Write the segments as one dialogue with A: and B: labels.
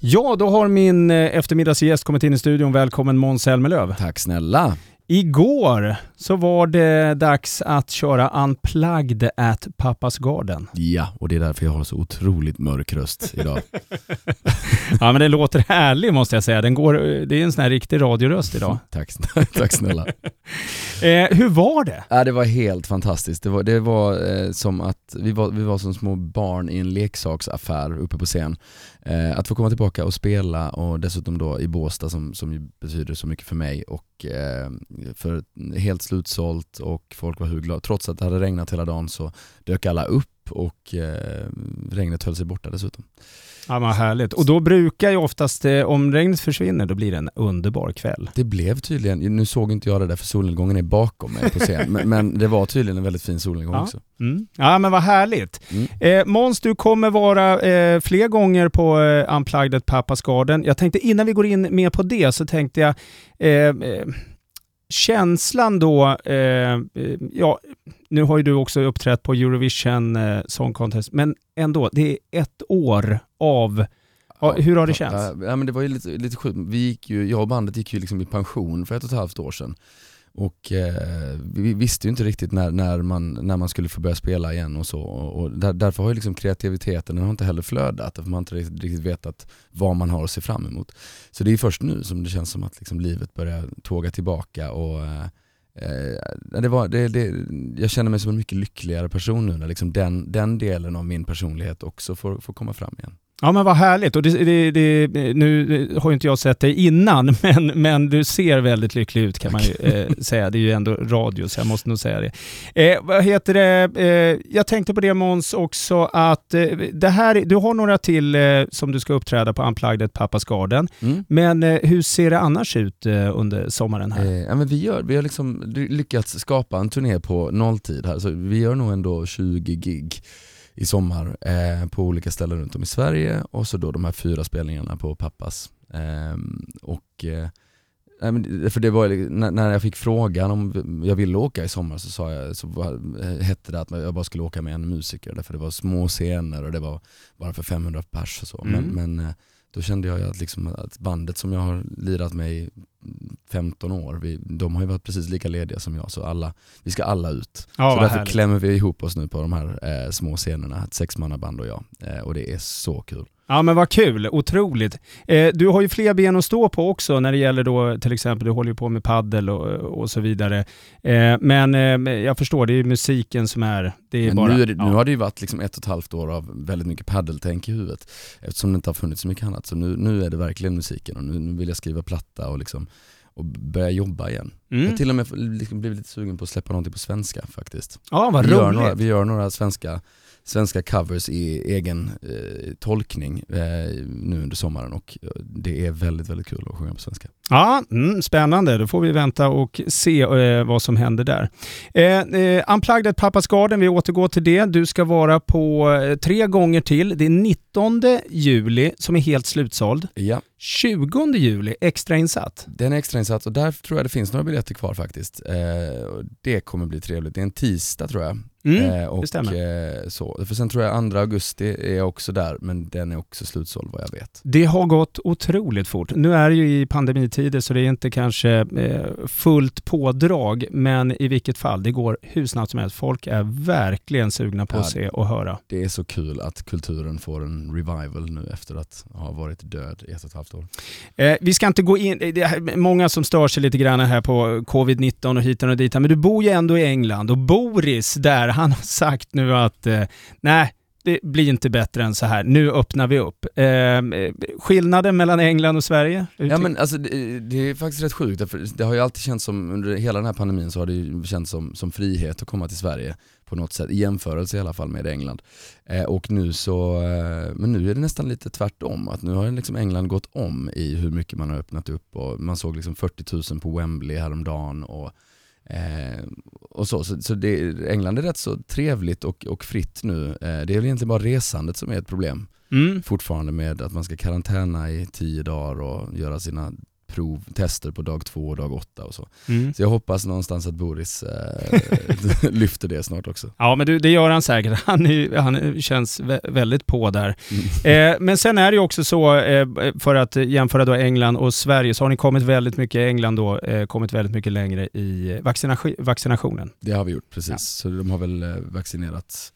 A: Ja, då har min eh, eftermiddagsgäst kommit in i studion. Välkommen Måns Zelmerlöw.
B: Tack snälla.
A: Igår så var det dags att köra Unplugged at Pappas Garden.
B: Ja, och det är därför jag har så otroligt mörk röst idag.
A: ja, men det låter härligt måste jag säga. Den går, det är en sån här riktig radioröst idag.
B: tack, tack snälla.
A: eh, hur var det?
B: Ja, det var helt fantastiskt. Det var, det var eh, som att vi var, vi var som små barn i en leksaksaffär uppe på scen. Eh, att få komma tillbaka och spela och dessutom då i Båstad som, som betyder så mycket för mig och eh, för helt slutsålt och folk var hur glada. Trots att det hade regnat hela dagen så dök alla upp och eh, regnet höll sig borta dessutom.
A: Ja, vad härligt. Och då brukar ju oftast, eh, om regnet försvinner, då blir det en underbar kväll.
B: Det blev tydligen, nu såg inte jag det där för solnedgången är bakom mig på scen, men, men, det var tydligen en väldigt fin solnedgång
A: ja.
B: också.
A: Mm. Ja men vad härligt. Mm. Eh, Måns, du kommer vara eh, fler gånger på eh, Unplugged at Pappas Garden. Jag tänkte innan vi går in mer på det så tänkte jag eh, eh känslan då, eh, eh, ja, nu har ju du också uppträtt på Eurovision eh, Song Contest, men ändå, det är ett år av Ja, hur har det känts?
B: Ja, men det var ju lite, lite sjukt. Vi gick ju, jag och bandet gick ju liksom i pension för ett och ett halvt år sedan. Och eh, vi visste ju inte riktigt när, när, man, när man skulle få börja spela igen och så. Och där, därför har ju liksom kreativiteten den har inte heller flödat, för man har inte riktigt, riktigt vetat vad man har att se fram emot. Så det är först nu som det känns som att liksom livet börjar tåga tillbaka och eh, eh, det var, det, det, jag känner mig som en mycket lyckligare person nu när liksom den, den delen av min personlighet också får, får komma fram igen.
A: Ja men vad härligt. Och det, det, det, nu har inte jag sett dig innan, men, men du ser väldigt lycklig ut kan man ju eh, säga. Det är ju ändå radio, så jag måste nog säga det. Eh, vad heter det? Eh, jag tänkte på det Måns också, att eh, det här, du har några till eh, som du ska uppträda på Unplugged at Pappas Garden. Mm. Men eh, hur ser det annars ut under sommaren här?
B: ja, men vi, gör, vi har liksom lyckats skapa en turné på nolltid här, så vi gör nog ändå 20 gig i sommar eh, på olika ställen runt om i Sverige och så då de här fyra spelningarna på pappas. Eh, och för det var, när jag fick frågan om jag ville åka i sommar så sa jag, så var, hette det att jag bara skulle åka med en musiker därför det var små scener och det var bara för 500 pers och så. Mm. Men, men, eh, då kände jag att, liksom, att bandet som jag har lirat med i 15 år, vi, de har ju varit precis lika lediga som jag så alla, vi ska alla ut. Ja, så därför härligt. klämmer vi ihop oss nu på de här eh, små scenerna, ett sexmannaband och jag. Eh, och det är så kul.
A: Ja men vad kul, otroligt. Eh, du har ju fler ben att stå på också när det gäller då till exempel, du håller ju på med paddel och, och så vidare. Eh, men eh, jag förstår, det är musiken som är, det är bara...
B: Nu, är det, ja. nu, har det ju varit liksom ett och ett halvt år av väldigt mycket paddeltänk i huvudet eftersom det inte har funnits så mycket annat. Så nu, nu är det verkligen musiken och nu, nu vill jag skriva platta och liksom och börja jobba igen. Mm. Jag har till och med liksom blivit lite sugen på att släppa någonting på svenska faktiskt.
A: Ja, vad
B: vi
A: roligt.
B: Gör några, vi gör några svenska svenska covers i egen eh, tolkning eh, nu under sommaren och eh, det är väldigt, väldigt kul att sjunga på svenska.
A: Ja, mm, spännande. Då får vi vänta och se eh, vad som händer där. Eh, eh, Unplugged at Pappas Garden, vi återgår till det. Du ska vara på eh, tre gånger till. Det är 19 juli som är helt slutsåld.
B: Ja.
A: 20 juli extrainsatt.
B: Den är extrainsatt och där tror jag det finns några biljetter kvar faktiskt. Eh, det kommer bli trevligt. Det är en tisdag tror jag.
A: Mm, eh, och.
B: Eh, så. För sen tror jag 2 augusti är också där, men den är också slutsåld vad jag vet.
A: Det har gått otroligt fort. Nu är det ju i pandemitider så det är inte kanske eh, fullt pådrag, men i vilket fall, det går hur snabbt som helst. Folk är verkligen sugna på ja, att se och höra.
B: Det är så kul att kulturen får en revival nu efter att ha varit död i ett och ett halvt år.
A: Eh, vi ska inte gå in, det är många som stör sig lite grann här på covid-19 och hit och dit, men du bor ju ändå i England och Boris där, han har sagt nu att eh, nej, det blir inte bättre än så här. Nu öppnar vi upp. Eh, skillnaden mellan England och Sverige?
B: Ja men alltså det, det, är faktiskt rätt sjukt, för det har ju alltid känts som, under hela den här pandemin så har det ju känts som, som frihet att komma till Sverige på något sätt, i jämförelse i alla fall med England. Eh, och nu så, eh, men nu är det nästan lite tvärtom, att nu har liksom England gått om i hur mycket man har öppnat upp och man såg liksom 40 000 på Wembley häromdagen och Eh, och så, så, så det, England är rätt så trevligt och, och fritt nu. Eh, det är väl egentligen bara resandet som är ett problem. Mm. Fortfarande med att man ska karantäna i tio dagar och göra sina prov, tester på dag två och dag åtta och så.
A: Mm.
B: Så jag hoppas någonstans att Boris eh, lyfter det snart också.
A: Ja, men det gör han säkert. Han, är, han känns vä- väldigt på där. Eh, men sen är det ju också så, eh, för att jämföra då England och Sverige, så har ni kommit väldigt mycket England då, eh, kommit väldigt mycket längre i vaccination, vaccinationen.
B: Det har vi gjort, precis.
A: Ja.
B: Så de har väl eh, vaccinerat,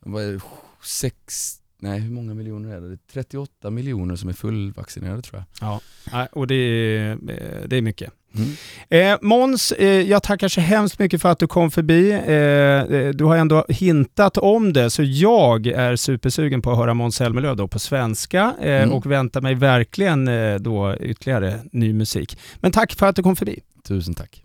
B: vad är det, sex, nej hur många miljoner är det? Det är 38 miljoner som är fullvaccinerade tror jag.
A: Ja, och det är, eh, det är mycket.
B: Mm.
A: Eh, Måns, eh, jag tackar så hemskt mycket för att du kom förbi. Eh, eh, du har ändå hintat om det, så jag är supersugen på att höra Måns Zelmerlöw då på svenska eh,
B: Mm.
A: och väntar mig verkligen då ytterligare ny musik. Men tack för att du kom förbi.
B: Tusen tack.